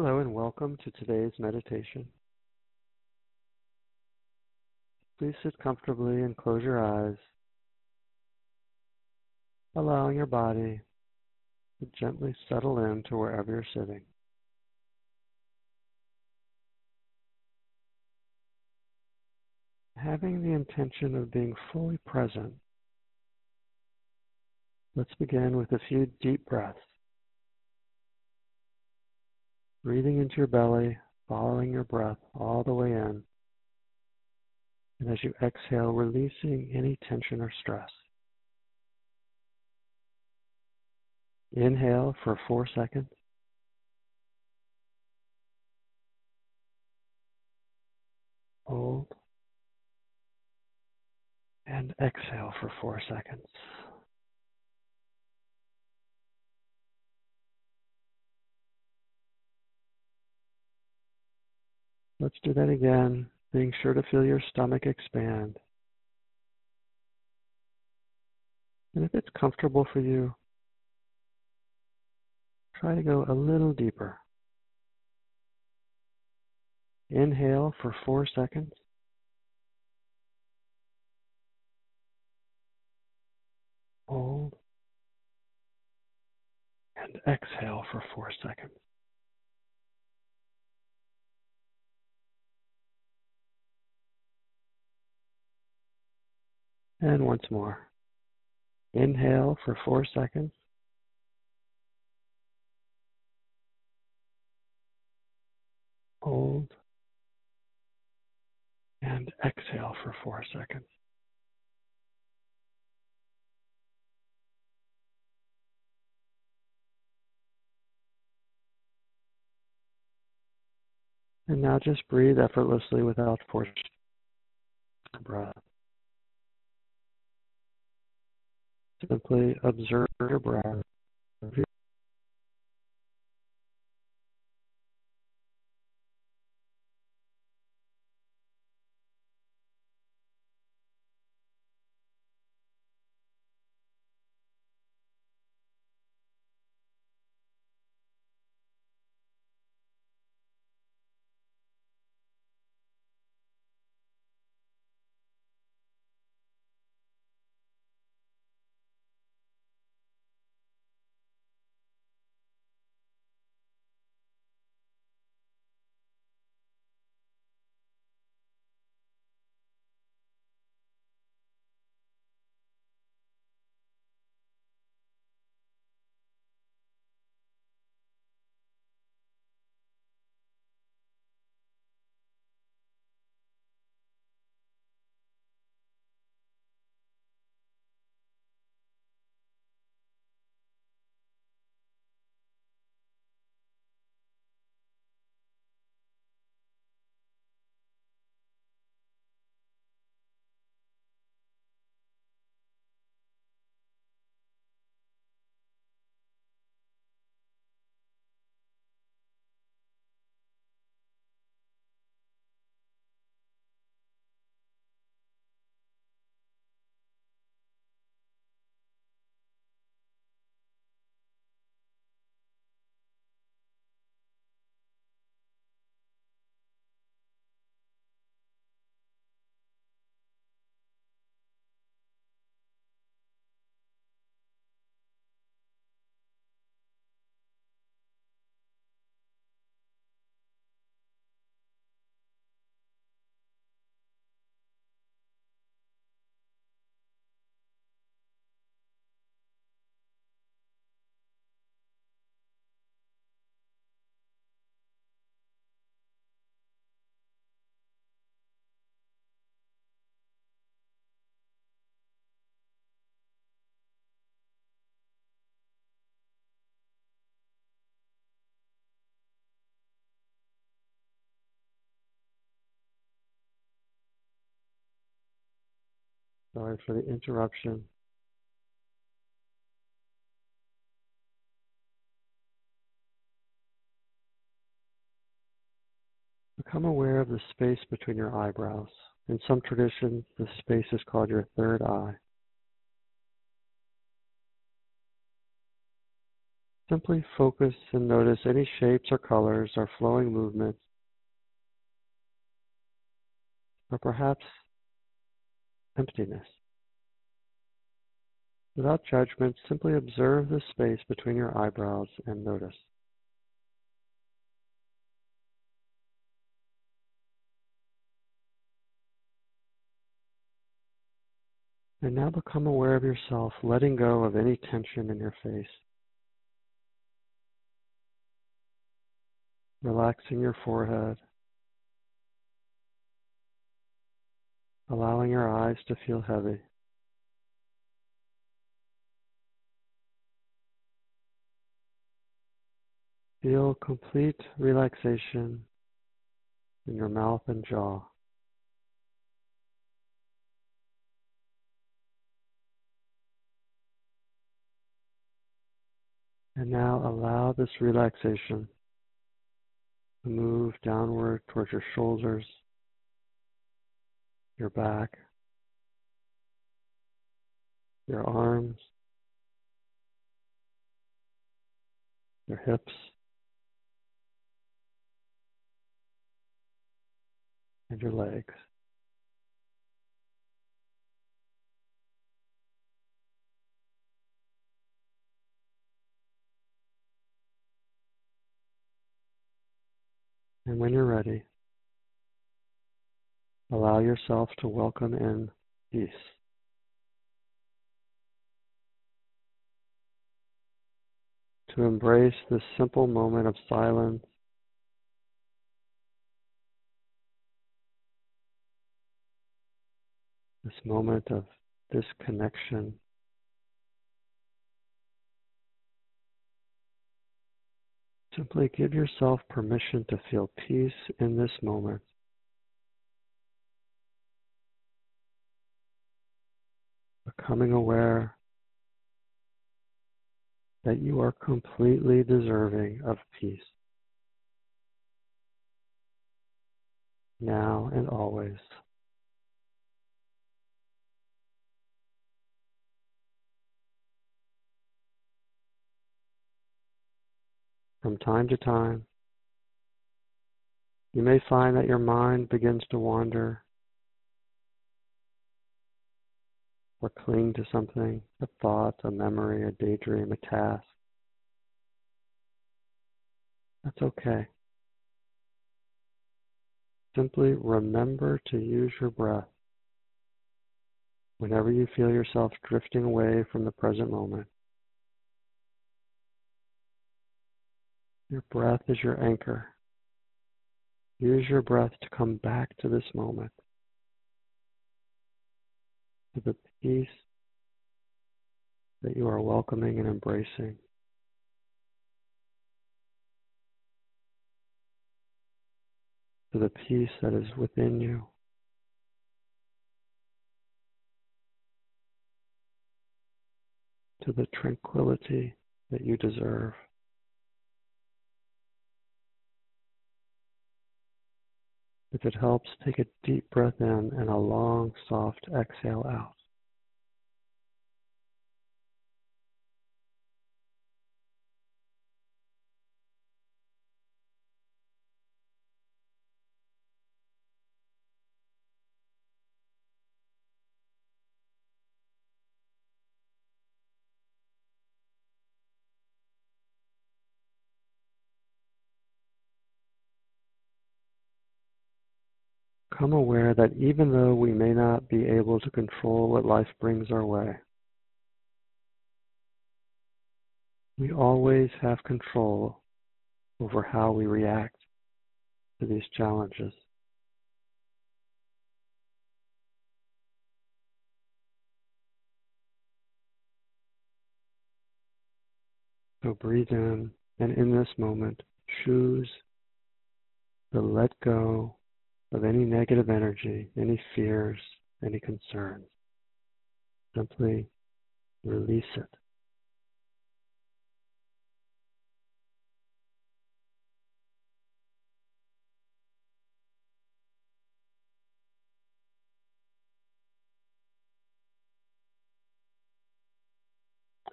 Hello and welcome to today's meditation. Please sit comfortably and close your eyes, allowing your body to gently settle into wherever you're sitting. Having the intention of being fully present, let's begin with a few deep breaths. Breathing into your belly, following your breath all the way in. And as you exhale, releasing any tension or stress. Inhale for four seconds. Hold. And exhale for four seconds. Let's do that again, being sure to feel your stomach expand. And if it's comfortable for you, try to go a little deeper. Inhale for four seconds. Hold. And exhale for four seconds. And once more. Inhale for four seconds. Hold. And exhale for four seconds. And now just breathe effortlessly without forcing breath. Simply observe your breath. Sorry for the interruption. Become aware of the space between your eyebrows. In some traditions, this space is called your third eye. Simply focus and notice any shapes or colors or flowing movements, or perhaps emptiness. Without judgment, simply observe the space between your eyebrows and notice. And now become aware of yourself, letting go of any tension in your face. Relaxing your forehead. Allowing your eyes to feel heavy. Feel complete relaxation in your mouth and jaw. And now allow this relaxation to move downward towards your shoulders, your back, your arms, your hips, and your legs. And when you're ready, allow yourself to welcome in peace. To embrace this simple moment of silence this moment of disconnection Simply give yourself permission to feel peace in this moment. Becoming aware that you are completely deserving of peace. Now and always. from time to time. You may find that your mind begins to wander or cling to something, a thought, a memory, a daydream, a task. That's okay. Simply remember to use your breath whenever you feel yourself drifting away from the present moment. Your breath is your anchor. Use your breath to come back to this moment, to the peace that you are welcoming and embracing. To the peace that is within you. To the tranquility that you deserve. If it helps, take a deep breath in and a long, soft exhale out. Become aware that even though we may not be able to control what life brings our way, we always have control over how we react to these challenges. So breathe in, and in this moment, choose to let go of any negative energy, any fears, any concerns. Simply release it.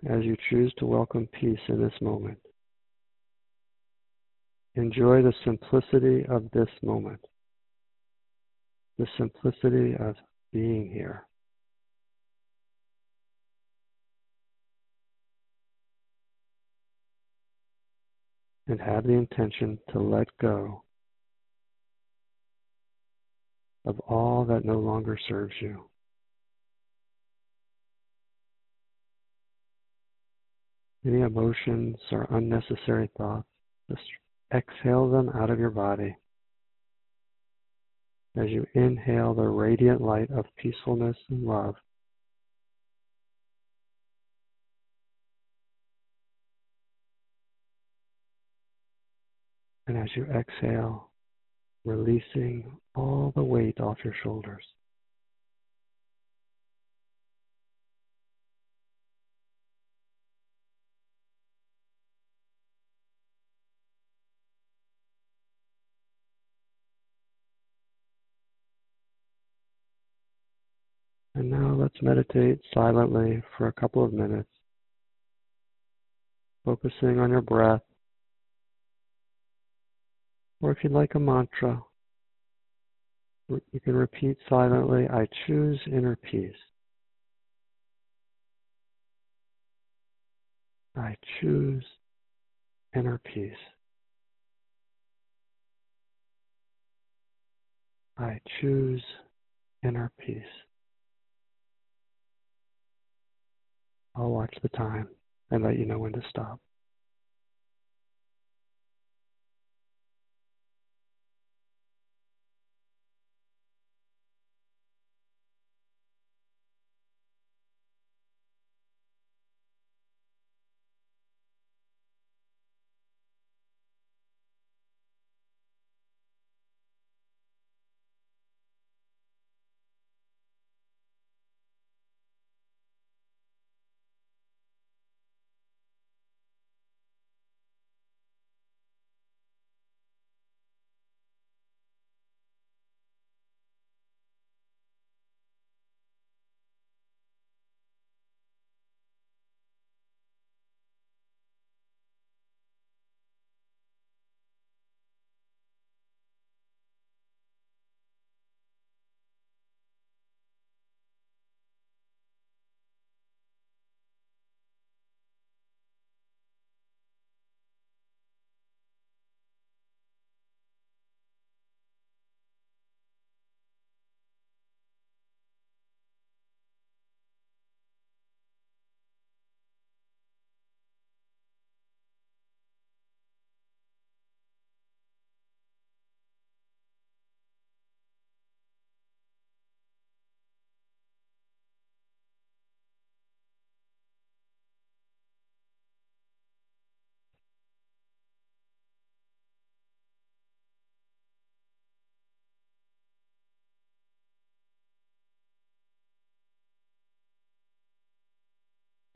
As you choose to welcome peace in this moment, enjoy the simplicity of this moment, the simplicity of being here. And have the intention to let go of all that no longer serves you. Any emotions or unnecessary thoughts, just exhale them out of your body as you inhale the radiant light of peacefulness and love. And as you exhale, releasing all the weight off your shoulders. And now let's meditate silently for a couple of minutes, focusing on your breath or if you'd like a mantra, you can repeat silently, I choose inner peace. I choose inner peace. I choose inner peace. I'll watch the time and let you know when to stop.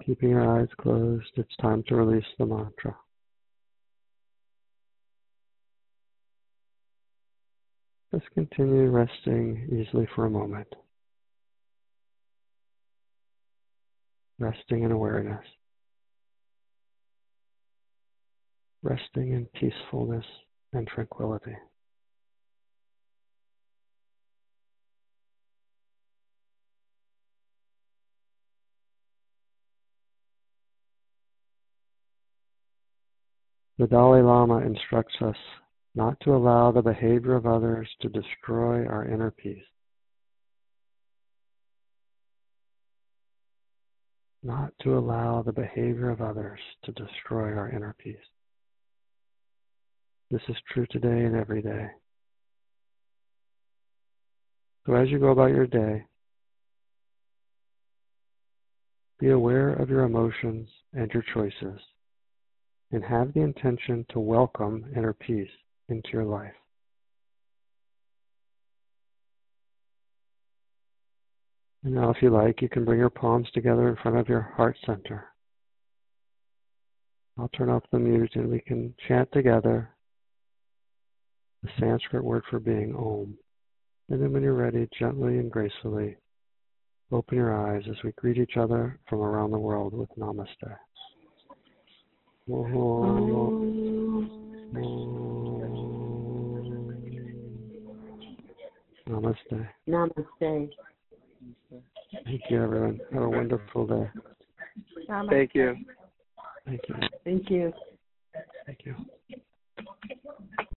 Keeping your eyes closed, it's time to release the mantra. Just continue resting easily for a moment. Resting in awareness. Resting in peacefulness and tranquility. The Dalai Lama instructs us not to allow the behavior of others to destroy our inner peace. Not to allow the behavior of others to destroy our inner peace. This is true today and every day. So as you go about your day, be aware of your emotions and your choices and have the intention to welcome inner peace into your life. And now, if you like, you can bring your palms together in front of your heart center. I'll turn off the music and we can chant together the Sanskrit word for being Om. And then, when you're ready, gently and gracefully open your eyes as we greet each other from around the world with Namaste. Namaste. Namaste. Thank you, everyone. Have a wonderful day. Namaste. Thank you. Thank you. Thank you. Thank you.